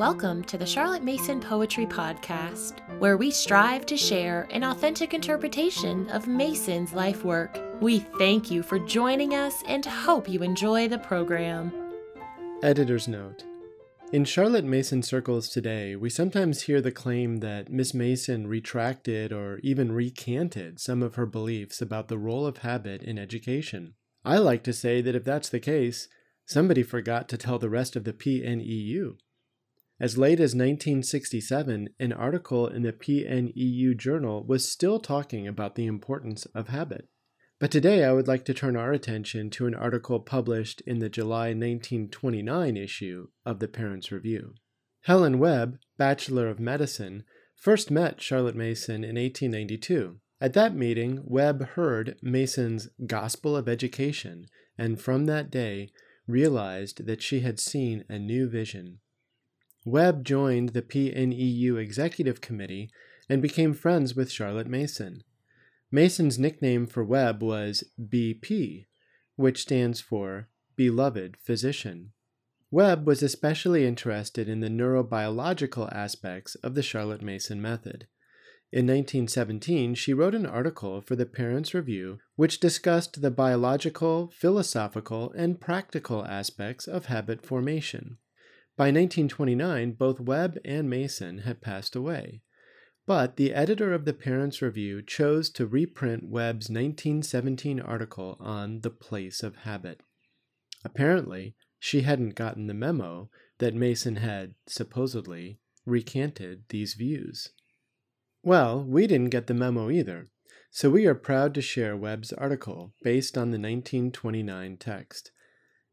Welcome to the Charlotte Mason Poetry Podcast, where we strive to share an authentic interpretation of Mason's life work. We thank you for joining us and hope you enjoy the program. Editor's Note In Charlotte Mason circles today, we sometimes hear the claim that Miss Mason retracted or even recanted some of her beliefs about the role of habit in education. I like to say that if that's the case, somebody forgot to tell the rest of the PNEU. As late as 1967, an article in the PNEU journal was still talking about the importance of habit. But today I would like to turn our attention to an article published in the July 1929 issue of the Parents Review. Helen Webb, Bachelor of Medicine, first met Charlotte Mason in 1892. At that meeting, Webb heard Mason's Gospel of Education, and from that day realized that she had seen a new vision. Webb joined the PNEU Executive Committee and became friends with Charlotte Mason. Mason's nickname for Webb was BP, which stands for Beloved Physician. Webb was especially interested in the neurobiological aspects of the Charlotte Mason method. In 1917, she wrote an article for the Parents Review which discussed the biological, philosophical, and practical aspects of habit formation. By 1929, both Webb and Mason had passed away. But the editor of the Parents Review chose to reprint Webb's 1917 article on the place of habit. Apparently, she hadn't gotten the memo that Mason had, supposedly, recanted these views. Well, we didn't get the memo either, so we are proud to share Webb's article based on the 1929 text.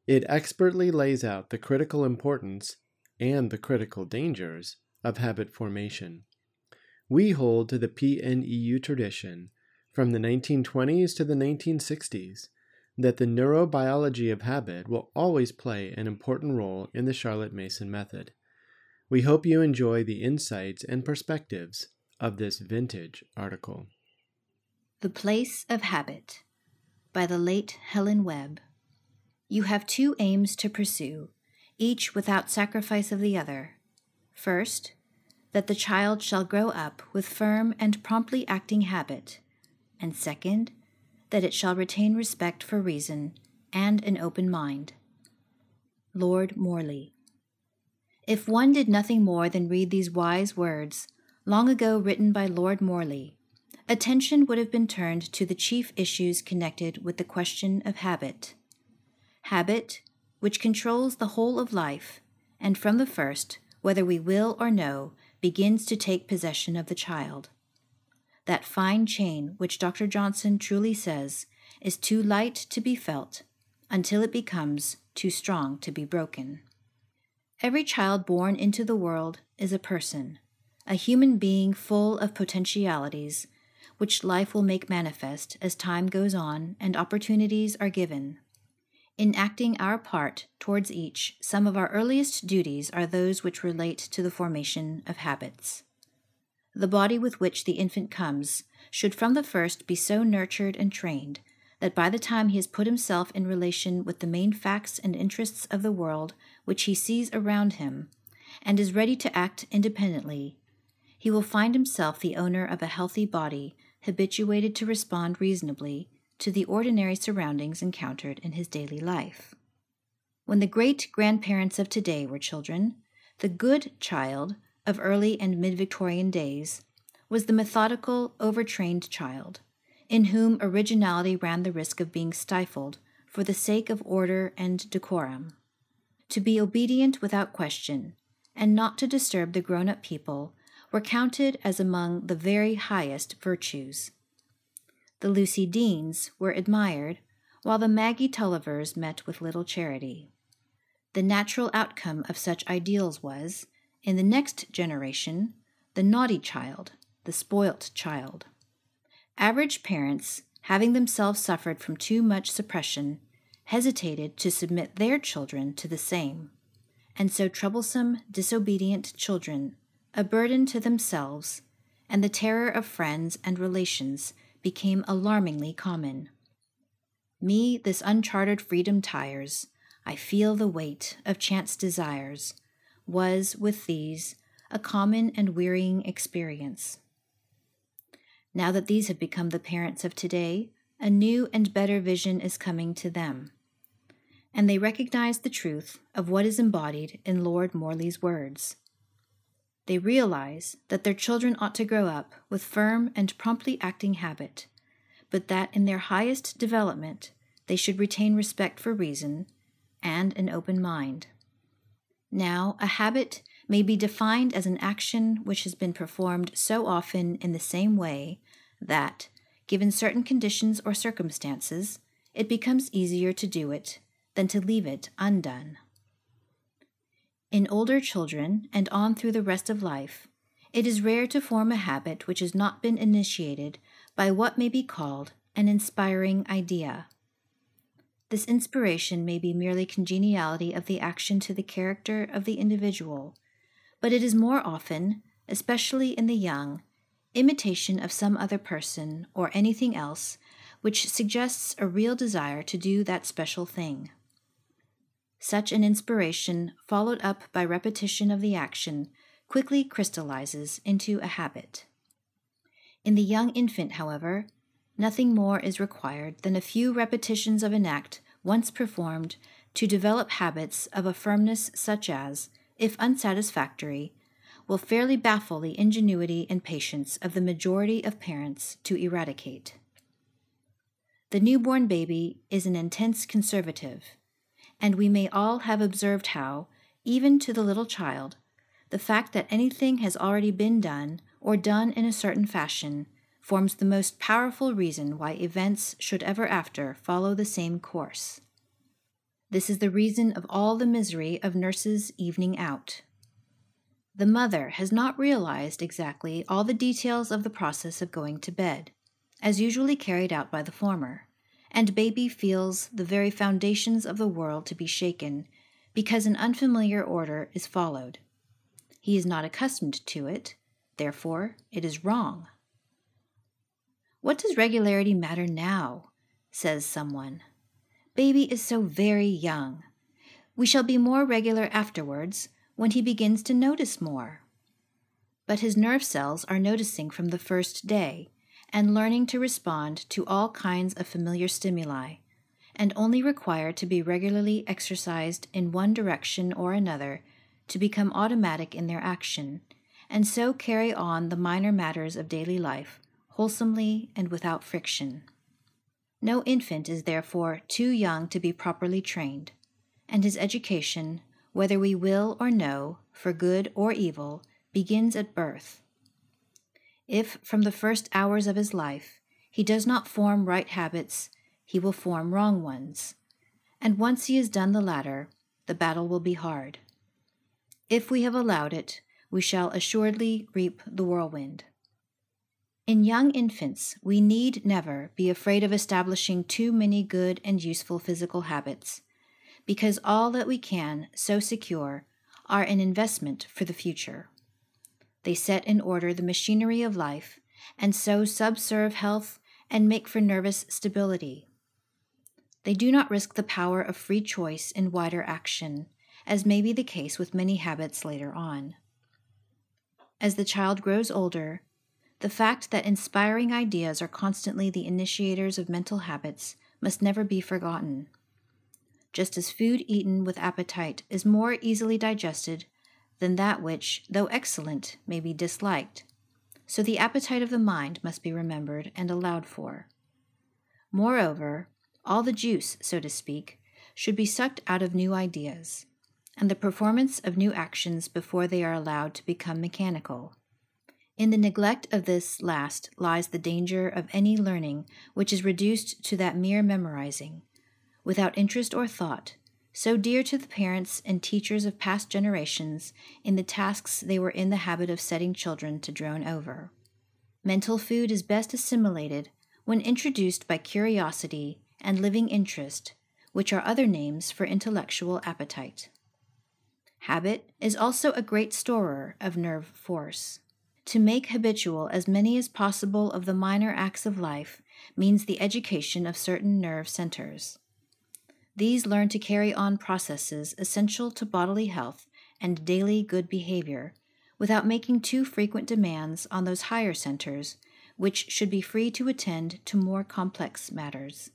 It expertly lays out the critical importance and the critical dangers of habit formation. We hold to the PNEU tradition from the 1920s to the 1960s that the neurobiology of habit will always play an important role in the Charlotte Mason method. We hope you enjoy the insights and perspectives of this vintage article. The Place of Habit by the late Helen Webb. You have two aims to pursue, each without sacrifice of the other. First, that the child shall grow up with firm and promptly acting habit, and second, that it shall retain respect for reason and an open mind. Lord Morley. If one did nothing more than read these wise words, long ago written by Lord Morley, attention would have been turned to the chief issues connected with the question of habit habit, which controls the whole of life, and from the first, whether we will or no, begins to take possession of the child. That fine chain which Dr. Johnson truly says is too light to be felt until it becomes too strong to be broken. Every child born into the world is a person, a human being full of potentialities, which life will make manifest as time goes on and opportunities are given. In acting our part towards each, some of our earliest duties are those which relate to the formation of habits. The body with which the infant comes should from the first be so nurtured and trained that by the time he has put himself in relation with the main facts and interests of the world which he sees around him, and is ready to act independently, he will find himself the owner of a healthy body, habituated to respond reasonably to the ordinary surroundings encountered in his daily life. When the great grandparents of today were children, the good child of early and mid Victorian days was the methodical, overtrained child, in whom originality ran the risk of being stifled for the sake of order and decorum. To be obedient without question, and not to disturb the grown up people, were counted as among the very highest virtues. The Lucy Deanes were admired, while the Maggie Tullivers met with little charity. The natural outcome of such ideals was, in the next generation, the naughty child, the spoilt child. Average parents, having themselves suffered from too much suppression, hesitated to submit their children to the same, and so troublesome, disobedient children, a burden to themselves, and the terror of friends and relations became alarmingly common. Me, this unchartered freedom tires. I feel the weight of chance desires. was, with these, a common and wearying experience. Now that these have become the parents of today, a new and better vision is coming to them. And they recognize the truth of what is embodied in Lord Morley's words. They realize that their children ought to grow up with firm and promptly acting habit, but that in their highest development they should retain respect for reason and an open mind. Now, a habit may be defined as an action which has been performed so often in the same way that, given certain conditions or circumstances, it becomes easier to do it than to leave it undone. In older children and on through the rest of life, it is rare to form a habit which has not been initiated by what may be called an inspiring idea. This inspiration may be merely congeniality of the action to the character of the individual, but it is more often, especially in the young, imitation of some other person or anything else which suggests a real desire to do that special thing. Such an inspiration, followed up by repetition of the action, quickly crystallizes into a habit. In the young infant, however, nothing more is required than a few repetitions of an act once performed to develop habits of a firmness such as, if unsatisfactory, will fairly baffle the ingenuity and patience of the majority of parents to eradicate. The newborn baby is an intense conservative, and we may all have observed how, even to the little child, the fact that anything has already been done or done in a certain fashion forms the most powerful reason why events should ever after follow the same course. This is the reason of all the misery of nurse's evening out. The mother has not realized exactly all the details of the process of going to bed, as usually carried out by the former, and baby feels the very foundations of the world to be shaken because an unfamiliar order is followed. He is not accustomed to it, therefore, it is wrong. What does regularity matter now? says someone. Baby is so very young. We shall be more regular afterwards when he begins to notice more. But his nerve cells are noticing from the first day and learning to respond to all kinds of familiar stimuli, and only require to be regularly exercised in one direction or another to become automatic in their action, and so carry on the minor matters of daily life wholesomely and without friction. No infant is therefore too young to be properly trained, and his education whether we will or no, for good or evil, begins at birth. If, from the first hours of his life, he does not form right habits, he will form wrong ones. And once he has done the latter, the battle will be hard. If we have allowed it, we shall assuredly reap the whirlwind. In young infants, we need never be afraid of establishing too many good and useful physical habits because all that we can so secure are an investment for the future. They set in order the machinery of life and so subserve health and make for nervous stability. They do not risk the power of free choice in wider action, as may be the case with many habits later on. As the child grows older, the fact that inspiring ideas are constantly the initiators of mental habits must never be forgotten just as food eaten with appetite is more easily digested than that which, though excellent, may be disliked. So the appetite of the mind must be remembered and allowed for. Moreover, all the juice, so to speak, should be sucked out of new ideas, and the performance of new actions before they are allowed to become mechanical. In the neglect of this last lies the danger of any learning which is reduced to that mere memorizing, without interest or thought, so dear to the parents and teachers of past generations in the tasks they were in the habit of setting children to drone over. Mental food is best assimilated when introduced by curiosity and living interest, which are other names for intellectual appetite. Habit is also a great storer of nerve force. To make habitual as many as possible of the minor acts of life means the education of certain nerve centers. These learn to carry on processes essential to bodily health and daily good behavior, without making too frequent demands on those higher centers, which should be free to attend to more complex matters.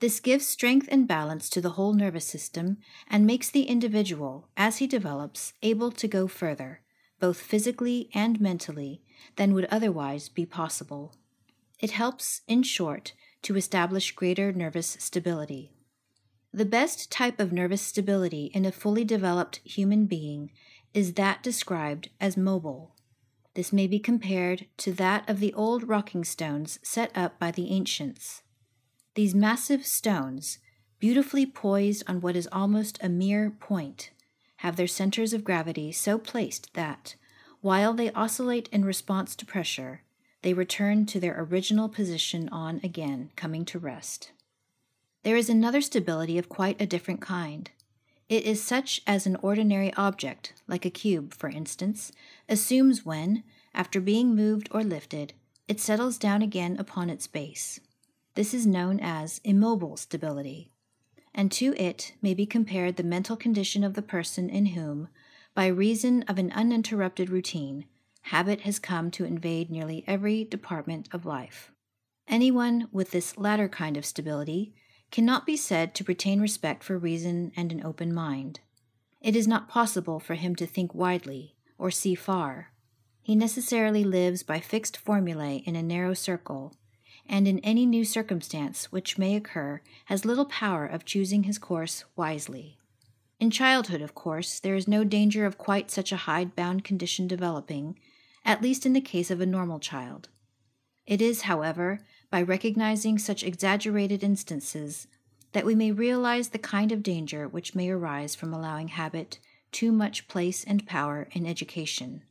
This gives strength and balance to the whole nervous system and makes the individual, as he develops, able to go further, both physically and mentally, than would otherwise be possible. It helps, in short, to establish greater nervous stability. The best type of nervous stability in a fully developed human being is that described as mobile. This may be compared to that of the old rocking stones set up by the ancients. These massive stones, beautifully poised on what is almost a mere point, have their centers of gravity so placed that, while they oscillate in response to pressure, they return to their original position on again, coming to rest. There is another stability of quite a different kind. It is such as an ordinary object, like a cube, for instance, assumes when, after being moved or lifted, it settles down again upon its base. This is known as immobile stability, and to it may be compared the mental condition of the person in whom, by reason of an uninterrupted routine, habit has come to invade nearly every department of life. Anyone with this latter kind of stability cannot be said to retain respect for reason and an open mind. It is not possible for him to think widely or see far. He necessarily lives by fixed formulae in a narrow circle and in any new circumstance which may occur, has little power of choosing his course wisely. In childhood, of course, there is no danger of quite such a hide-bound condition developing, at least in the case of a normal child. It is, however, by recognizing such exaggerated instances that we may realize the kind of danger which may arise from allowing habit too much place and power in education.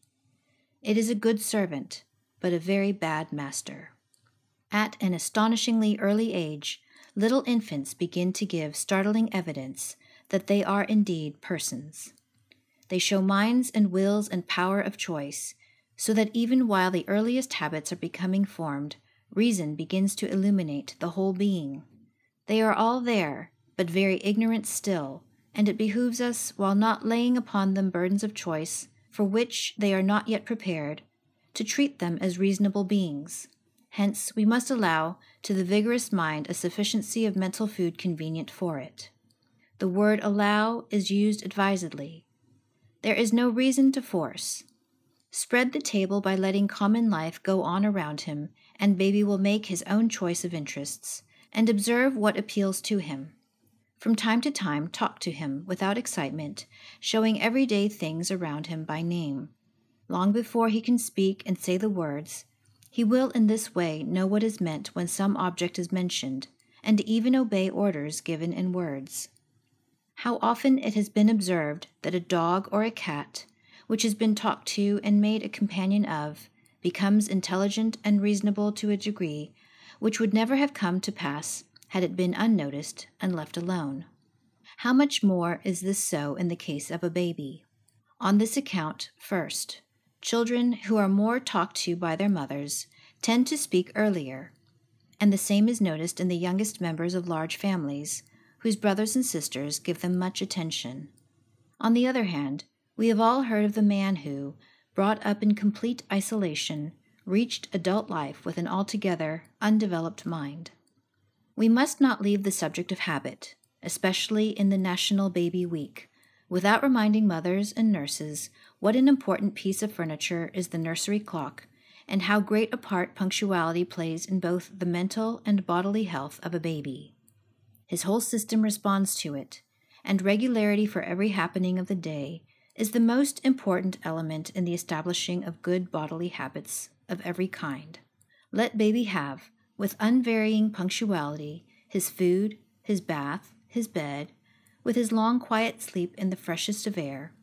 It is a good servant, but a very bad master. At an astonishingly early age, little infants begin to give startling evidence that they are indeed persons. They show minds and wills and power of choice, so that even while the earliest habits are becoming formed, reason begins to illuminate the whole being. They are all there, but very ignorant still, and it behooves us, while not laying upon them burdens of choice for which they are not yet prepared, to treat them as reasonable beings. Hence, we must allow to the vigorous mind a sufficiency of mental food convenient for it. The word allow is used advisedly. There is no reason to force. Spread the table by letting common life go on around him, and baby will make his own choice of interests, and observe what appeals to him. From time to time, talk to him without excitement, showing everyday things around him by name. Long before he can speak and say the words, he will in this way know what is meant when some object is mentioned, and even obey orders given in words. How often it has been observed that a dog or a cat, which has been talked to and made a companion of, becomes intelligent and reasonable to a degree which would never have come to pass had it been unnoticed and left alone. How much more is this so in the case of a baby? On this account, first, Children who are more talked to by their mothers tend to speak earlier, and the same is noticed in the youngest members of large families, whose brothers and sisters give them much attention. On the other hand, we have all heard of the man who, brought up in complete isolation, reached adult life with an altogether undeveloped mind. We must not leave the subject of habit, especially in the National Baby Week, without reminding mothers and nurses what an important piece of furniture is the nursery clock, and how great a part punctuality plays in both the mental and bodily health of a baby. His whole system responds to it, and regularity for every happening of the day is the most important element in the establishing of good bodily habits of every kind. Let baby have, with unvarying punctuality, his food, his bath, his bed, with his long quiet sleep in the freshest of air,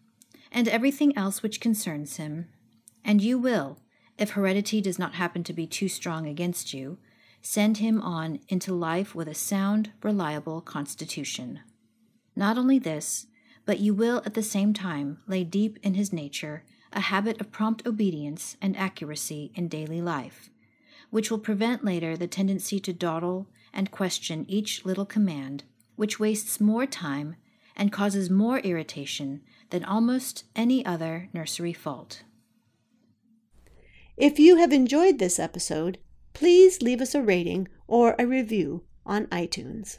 and everything else which concerns him, and you will, if heredity does not happen to be too strong against you, send him on into life with a sound, reliable constitution. Not only this, but you will at the same time lay deep in his nature a habit of prompt obedience and accuracy in daily life, which will prevent later the tendency to dawdle and question each little command, which wastes more time and causes more irritation than almost any other nursery fault. If you have enjoyed this episode, please leave us a rating or a review on iTunes.